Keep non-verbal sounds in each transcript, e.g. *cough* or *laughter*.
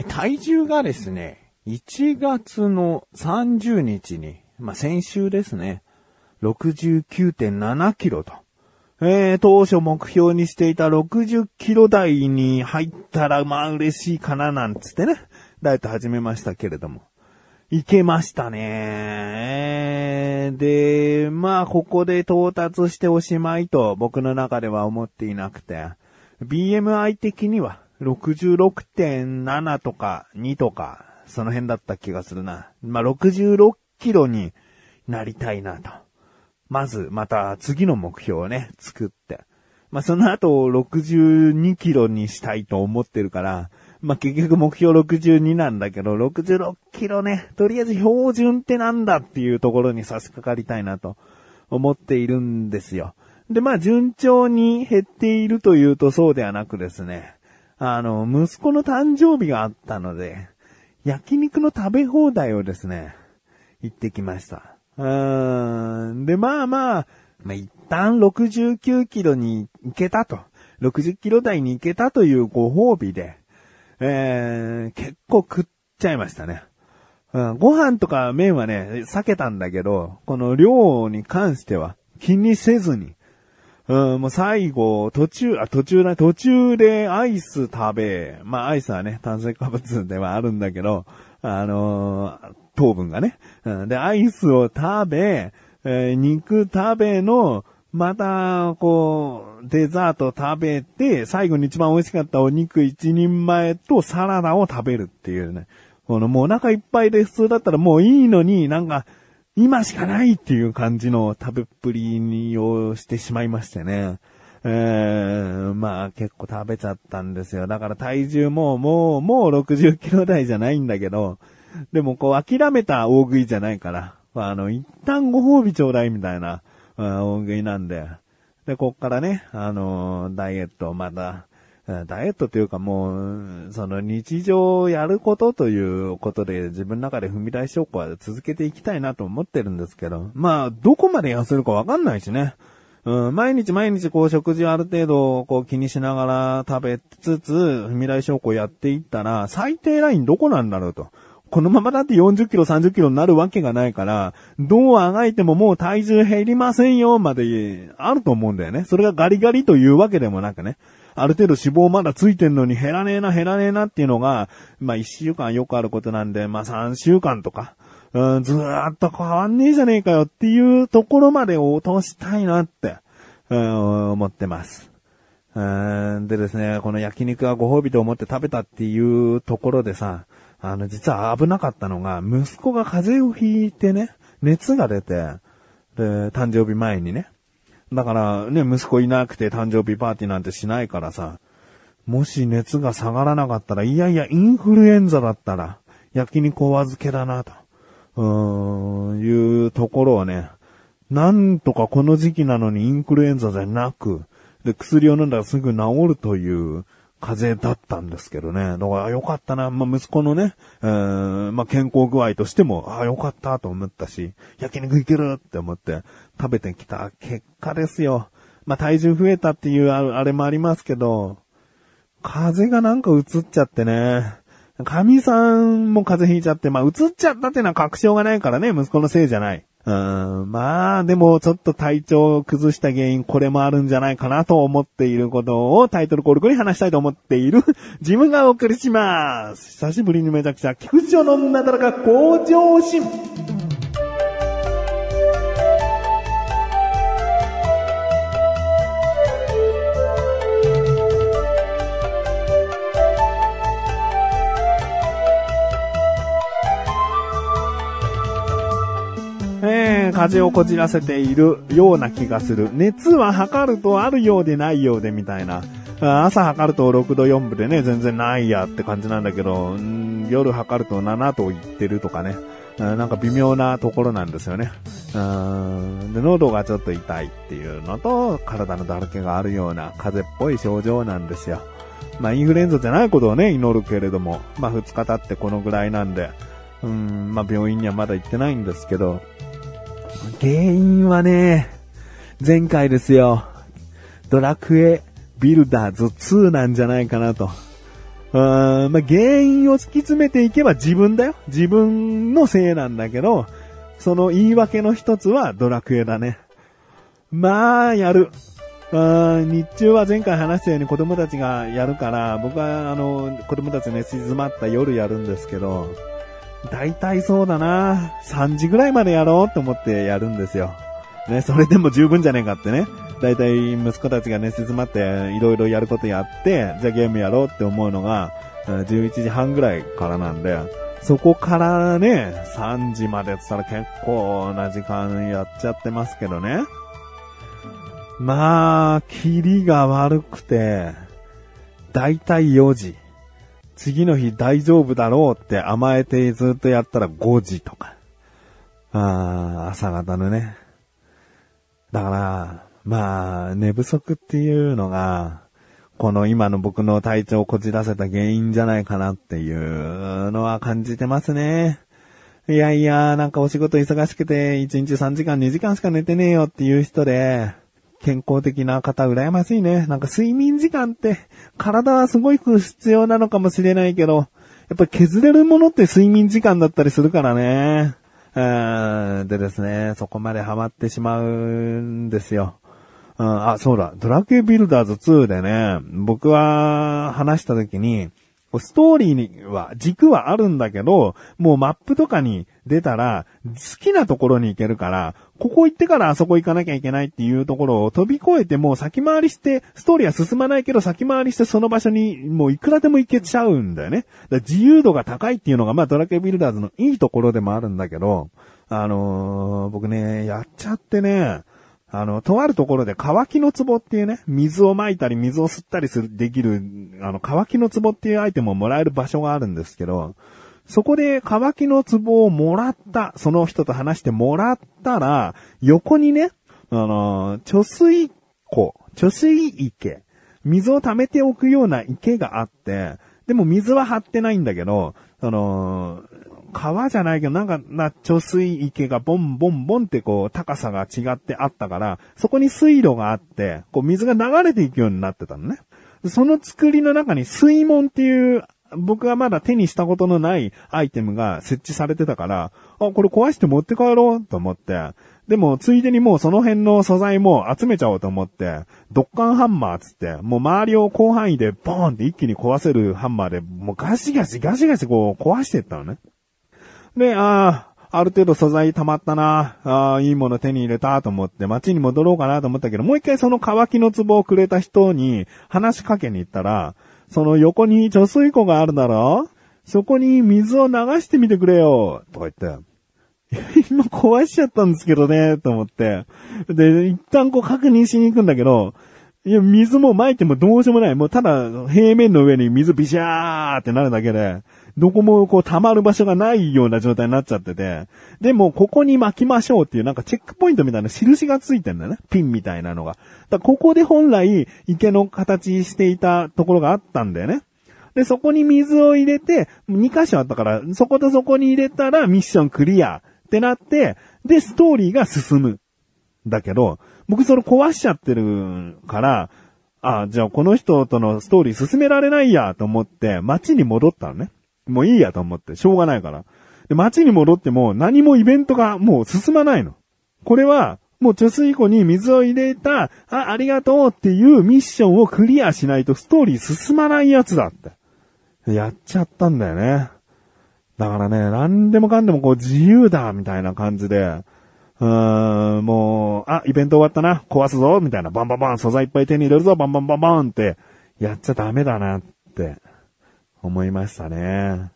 え、体重がですね、1月の30日に、まあ、先週ですね、69.7キロと。えー、当初目標にしていた60キロ台に入ったら、まあ嬉しいかななんつってね、ダイエット始めましたけれども。いけましたね。で、まあここで到達しておしまいと僕の中では思っていなくて、BMI 的には66.7とか2とか、その辺だった気がするな。まあ66キロになりたいなと。まず、また次の目標をね、作って。まあ、その後62キロにしたいと思ってるから、まあ、結局目標62なんだけど、66キロね、とりあえず標準ってなんだっていうところに差し掛かりたいなと思っているんですよ。で、まあ、順調に減っているというとそうではなくですね、あの、息子の誕生日があったので、焼肉の食べ放題をですね、行ってきました。うーん。で、まあまあ、まあ、一旦69キロに行けたと。60キロ台に行けたというご褒美で、えー、結構食っちゃいましたね。うん、ご飯とか麺はね、避けたんだけど、この量に関しては気にせずに、うん、もう最後、途中、あ、途中だ、途中でアイス食べ、まあアイスはね、炭水化物ではあるんだけど、あのー、糖分がね。うん、で、アイスを食べ、えー、肉食べの、また、こう、デザート食べて、最後に一番美味しかったお肉一人前とサラダを食べるっていうね。このもうお腹いっぱいで普通だったらもういいのになんか、今しかないっていう感じの食べっぷりにをしてしまいましてね。えー、まあ結構食べちゃったんですよ。だから体重ももう、もう60キロ台じゃないんだけど、でもこう諦めた大食いじゃないから、あの、一旦ご褒美ちょうだいみたいな、大食いなんで、で、こっからね、あのダイエットをまだ、ダイエットというかもう、その日常をやることということで自分の中で踏み台証拠は続けていきたいなと思ってるんですけど、まあ、どこまで痩せるかわかんないしね。うん、毎日毎日こう食事ある程度こう気にしながら食べつつ、踏み台証拠やっていったら、最低ラインどこなんだろうと。このままだって40キロ、30キロになるわけがないから、どうあがいてももう体重減りませんよ、まであると思うんだよね。それがガリガリというわけでもなくね。ある程度脂肪まだついてんのに減らねえな、減らねえなっていうのが、まあ1週間よくあることなんで、まあ3週間とか、うん、ずーっと変わんねえじゃねえかよっていうところまで落としたいなって、うん、思ってます。うんでですね、この焼肉はご褒美と思って食べたっていうところでさ、あの、実は危なかったのが、息子が風邪をひいてね、熱が出て、で、誕生日前にね。だからね、息子いなくて誕生日パーティーなんてしないからさ、もし熱が下がらなかったら、いやいや、インフルエンザだったら、焼肉お預けだな、と、うーん、いうところをね、なんとかこの時期なのにインフルエンザじゃなく、で、薬を飲んだらすぐ治るという、風邪だったんですけどね。だからよかったな。まあ、息子のね、えー、まあ、健康具合としても、ああ、よかったと思ったし、焼肉いけるって思って食べてきた結果ですよ。まあ、体重増えたっていうあれもありますけど、風邪がなんか移っちゃってね。神さんも風邪ひいちゃって、まあ、移っちゃったっていうのは確証がないからね、息子のせいじゃない。うん、まあ、でもちょっと体調を崩した原因、これもあるんじゃないかなと思っていることをタイトルコールに話したいと思っている *laughs* 自分がお送りします。久しぶりにめちゃくちゃ菊池のなだらか向上心。風邪をこじらせているような気がする。熱は測るとあるようでないようでみたいな。朝測ると6度4分でね、全然ないやって感じなんだけど、夜測ると7度いってるとかね。なんか微妙なところなんですよね。うんで、喉がちょっと痛いっていうのと、体のだらけがあるような風邪っぽい症状なんですよ。まあ、インフルエンザじゃないことをね、祈るけれども、まあ、2日経ってこのぐらいなんで、うん、まあ、病院にはまだ行ってないんですけど、原因はね、前回ですよ。ドラクエビルダーズ2なんじゃないかなと。うーん、まあ、原因を突き詰めていけば自分だよ。自分のせいなんだけど、その言い訳の一つはドラクエだね。まあ、やる。あ日中は前回話したように子供たちがやるから、僕はあの、子供たちね、静まった夜やるんですけど、大体そうだな3時ぐらいまでやろうと思ってやるんですよ。ね、それでも十分じゃねえかってね。大体息子たちがね、静まっていろいろやることやって、じゃあゲームやろうって思うのが、11時半ぐらいからなんで、そこからね、3時までって言ったら結構な時間やっちゃってますけどね。まあ、キリが悪くて、だいたい4時。次の日大丈夫だろうって甘えてずっとやったら5時とか。ああ、朝方のね。だから、まあ、寝不足っていうのが、この今の僕の体調をこじらせた原因じゃないかなっていうのは感じてますね。いやいや、なんかお仕事忙しくて、1日3時間2時間しか寝てねえよっていう人で、健康的な方羨ましいね。なんか睡眠時間って体はすごく必要なのかもしれないけど、やっぱ削れるものって睡眠時間だったりするからね。でですね、そこまでハマってしまうんですよ。あ、そうだ、ドラクエビルダーズ2でね、僕は話した時に、ストーリーには、軸はあるんだけど、もうマップとかに出たら、好きなところに行けるから、ここ行ってからあそこ行かなきゃいけないっていうところを飛び越えてもう先回りして、ストーリーは進まないけど先回りしてその場所にもういくらでも行けちゃうんだよね。自由度が高いっていうのがまあドラケビルダーズのいいところでもあるんだけど、あのー、僕ね、やっちゃってね、あの、とあるところで乾きの壺っていうね、水を撒いたり水を吸ったりする、できる、あの、乾きの壺っていうアイテムをもらえる場所があるんですけど、そこで乾きの壺をもらった、その人と話してもらったら、横にね、あの、貯水庫、貯水池、水を溜めておくような池があって、でも水は張ってないんだけど、あの川じゃないけど、なんか、な、貯水池がボンボンボンってこう、高さが違ってあったから、そこに水路があって、こう、水が流れていくようになってたのね。その作りの中に水門っていう、僕はまだ手にしたことのないアイテムが設置されてたから、あ、これ壊して持って帰ろうと思って、でも、ついでにもうその辺の素材も集めちゃおうと思って、ドッカンハンマーつって、もう周りを広範囲でボーンって一気に壊せるハンマーで、もうガシガシガシガシこう壊していったのね。で、ああ、ある程度素材溜まったな。ああ、いいもの手に入れたと思って街に戻ろうかなと思ったけど、もう一回その乾きの壺をくれた人に話しかけに行ったら、その横に貯水湖があるだろ？そこに水を流してみてくれよとか言って。*laughs* 今壊しちゃったんですけどね、と思って。で、一旦こう確認しに行くんだけど、いや、水も撒いてもどうしようもない。もうただ平面の上に水ビシャーってなるだけで、どこもこう溜まる場所がないような状態になっちゃってて、でもここに巻きましょうっていうなんかチェックポイントみたいな印がついてんだよね。ピンみたいなのが。だここで本来池の形していたところがあったんだよね。で、そこに水を入れて、2箇所あったから、そことそこに入れたらミッションクリアってなって、で、ストーリーが進む。だけど、僕それ壊しちゃってるから、あじゃあこの人とのストーリー進められないやと思って街に戻ったのね。もういいやと思って、しょうがないから。で、街に戻っても何もイベントがもう進まないの。これは、もう貯水湖に水を入れた、あ、ありがとうっていうミッションをクリアしないとストーリー進まないやつだって。やっちゃったんだよね。だからね、何でもかんでもこう自由だ、みたいな感じで、うーん、もう、あ、イベント終わったな、壊すぞ、みたいな、バンバンバン、素材いっぱい手に入れるぞ、バンバンバンバンって、やっちゃダメだなって。思いましたね。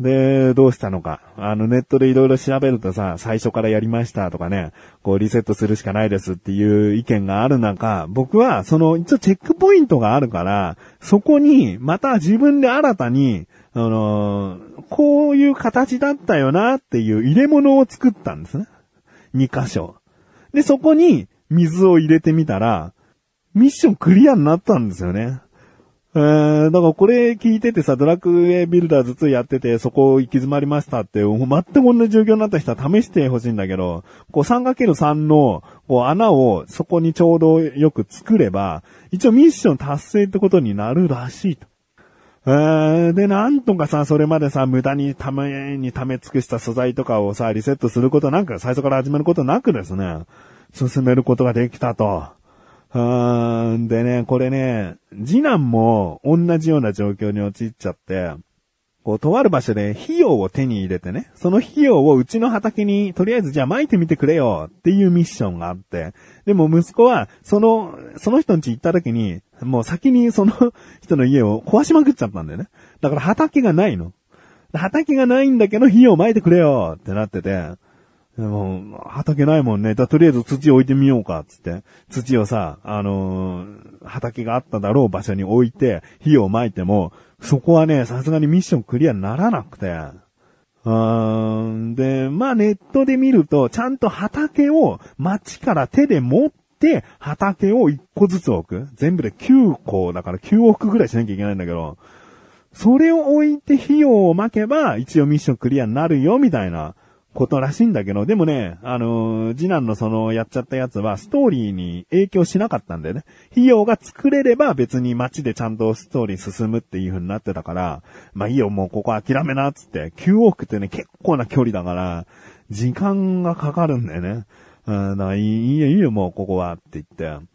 で、どうしたのか。あの、ネットでいろいろ調べるとさ、最初からやりましたとかね、こうリセットするしかないですっていう意見がある中、僕はその一応チェックポイントがあるから、そこにまた自分で新たに、あのー、こういう形だったよなっていう入れ物を作ったんですね。2箇所。で、そこに水を入れてみたら、ミッションクリアになったんですよね。えー、だからこれ聞いててさ、ドラクエビルダーズ2やってて、そこ行き詰まりましたって、全く同じ状況になった人は試してほしいんだけど、こう 3×3 のこう穴をそこにちょうどよく作れば、一応ミッション達成ってことになるらしいと。で、なんとかさ、それまでさ、無駄にためにため尽くした素材とかをさ、リセットすることなく、最初から始めることなくですね、進めることができたと。でね、これね、次男も同じような状況に陥っちゃって、こう、とある場所で費用を手に入れてね、その費用をうちの畑にとりあえずじゃあ撒いてみてくれよっていうミッションがあって、でも息子は、その、その人ん家行った時に、もう先にその人の家を壊しまくっちゃったんだよね。だから畑がないの。畑がないんだけど費用撒いてくれよってなってて、でも、畑ないもんね。だとりあえず土置いてみようか、つって。土をさ、あのー、畑があっただろう場所に置いて、火を撒いても、そこはね、さすがにミッションクリアにならなくて。うーん。で、まあネットで見ると、ちゃんと畑を街から手で持って、畑を1個ずつ置く。全部で9個だから9往復ぐらいしなきゃいけないんだけど、それを置いて費用を巻けば、一応ミッションクリアになるよ、みたいなことらしいんだけど、でもね、あのー、次男のそのやっちゃったやつはストーリーに影響しなかったんだよね。費用が作れれば別に街でちゃんとストーリー進むっていう風になってたから、まあいいよ、もうここ諦めな、っつって、9往復ってね、結構な距離だから、時間がかかるんだよね。うん、だからいいよ、いいよ、もうここは、って言って。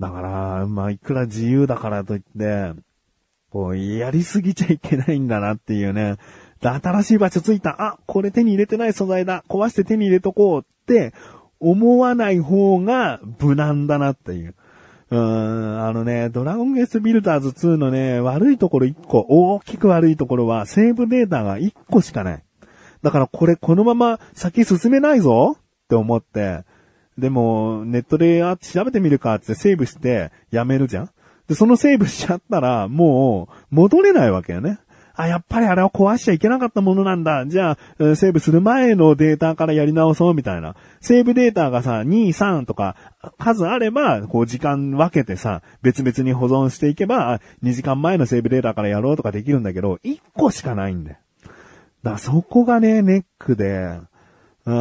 だから、まあいくら自由だからといって、こう、やりすぎちゃいけないんだなっていうね。で、新しい場所着いた。あ、これ手に入れてない素材だ。壊して手に入れとこうって思わない方が無難だなっていう。うーん、あのね、ドラゴンゲースビルダーズ2のね、悪いところ1個、大きく悪いところは、セーブデータが1個しかない。だからこれこのまま先進めないぞって思って、でも、ネットで調べてみるかってセーブしてやめるじゃんで、そのセーブしちゃったら、もう、戻れないわけよね。あ、やっぱりあれは壊しちゃいけなかったものなんだ。じゃあ、セーブする前のデータからやり直そうみたいな。セーブデータがさ、2、3とか数あれば、こう時間分けてさ、別々に保存していけば、2時間前のセーブデータからやろうとかできるんだけど、1個しかないんだよ。だからそこがね、ネックで、う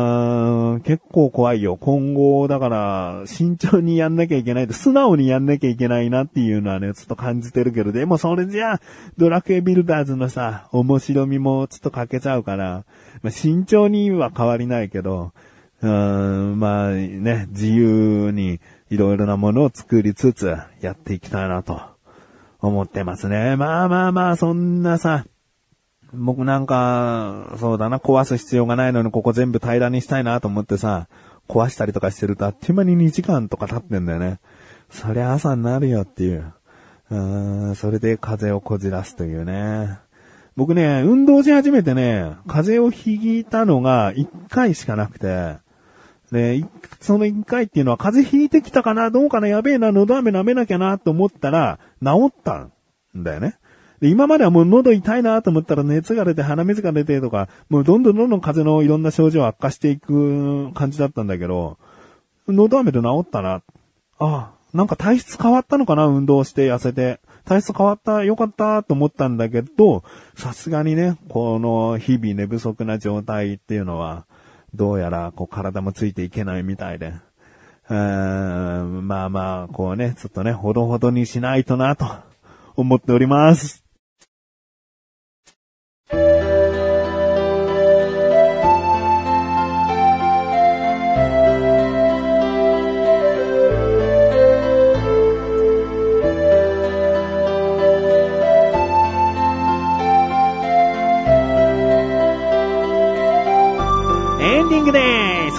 ん、結構怖いよ。今後、だから、慎重にやんなきゃいけないと、素直にやんなきゃいけないなっていうのはね、ちょっと感じてるけど、でもそれじゃあ、ドラクエビルダーズのさ、面白みもちょっと欠けちゃうから、まあ、慎重には変わりないけど、うん、まあね、自由にいろいろなものを作りつつ、やっていきたいなと、思ってますね。まあまあまあ、そんなさ、僕なんか、そうだな、壊す必要がないのにここ全部平らにしたいなと思ってさ、壊したりとかしてるとあっという間に2時間とか経ってんだよね。そりゃ朝になるよっていう。うーん、それで風邪をこじらすというね。僕ね、運動し始めてね、風邪をひいたのが1回しかなくて、で、その1回っていうのは風邪ひいてきたかな、どうかな、やべえな、喉飴舐めなきゃなと思ったら、治ったんだよね。で、今まではもう喉痛いなと思ったら熱が出て鼻水が出てとか、もうどんどんどんどん風邪のいろんな症状悪化していく感じだったんだけど、喉飴で治ったな。ああ、なんか体質変わったのかな？運動して痩せて。体質変わった、よかったと思ったんだけど、さすがにね、この日々寝不足な状態っていうのは、どうやらこう体もついていけないみたいで。うーんまあまあ、こうね、ちょっとね、ほどほどにしないとなと思っております。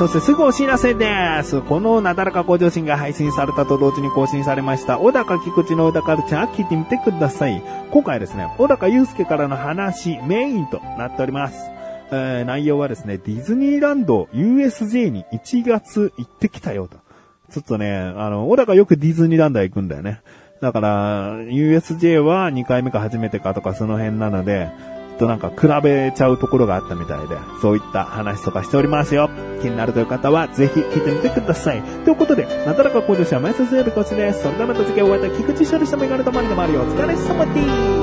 そしてすぐお知らせです。このなだらか向上心が配信されたと同時に更新されました、小高菊池の小高カルチャー聞いてみてください。今回ですね、小高祐介からの話、メインとなっております。えー、内容はですね、ディズニーランド USJ に1月行ってきたよと。ちょっとね、あの、小高よくディズニーランド行くんだよね。だから、USJ は2回目か初めてかとかその辺なので、となんか比べちゃうところがあったみたいで、そういった話とかしておりますよ。気になるという方は、ぜひ聞いてみてください。ということで、なだらか向上者、前説よりこちです。それではまた次回お会いいた菊池処理したメガネとマリのマリオお疲れ様です。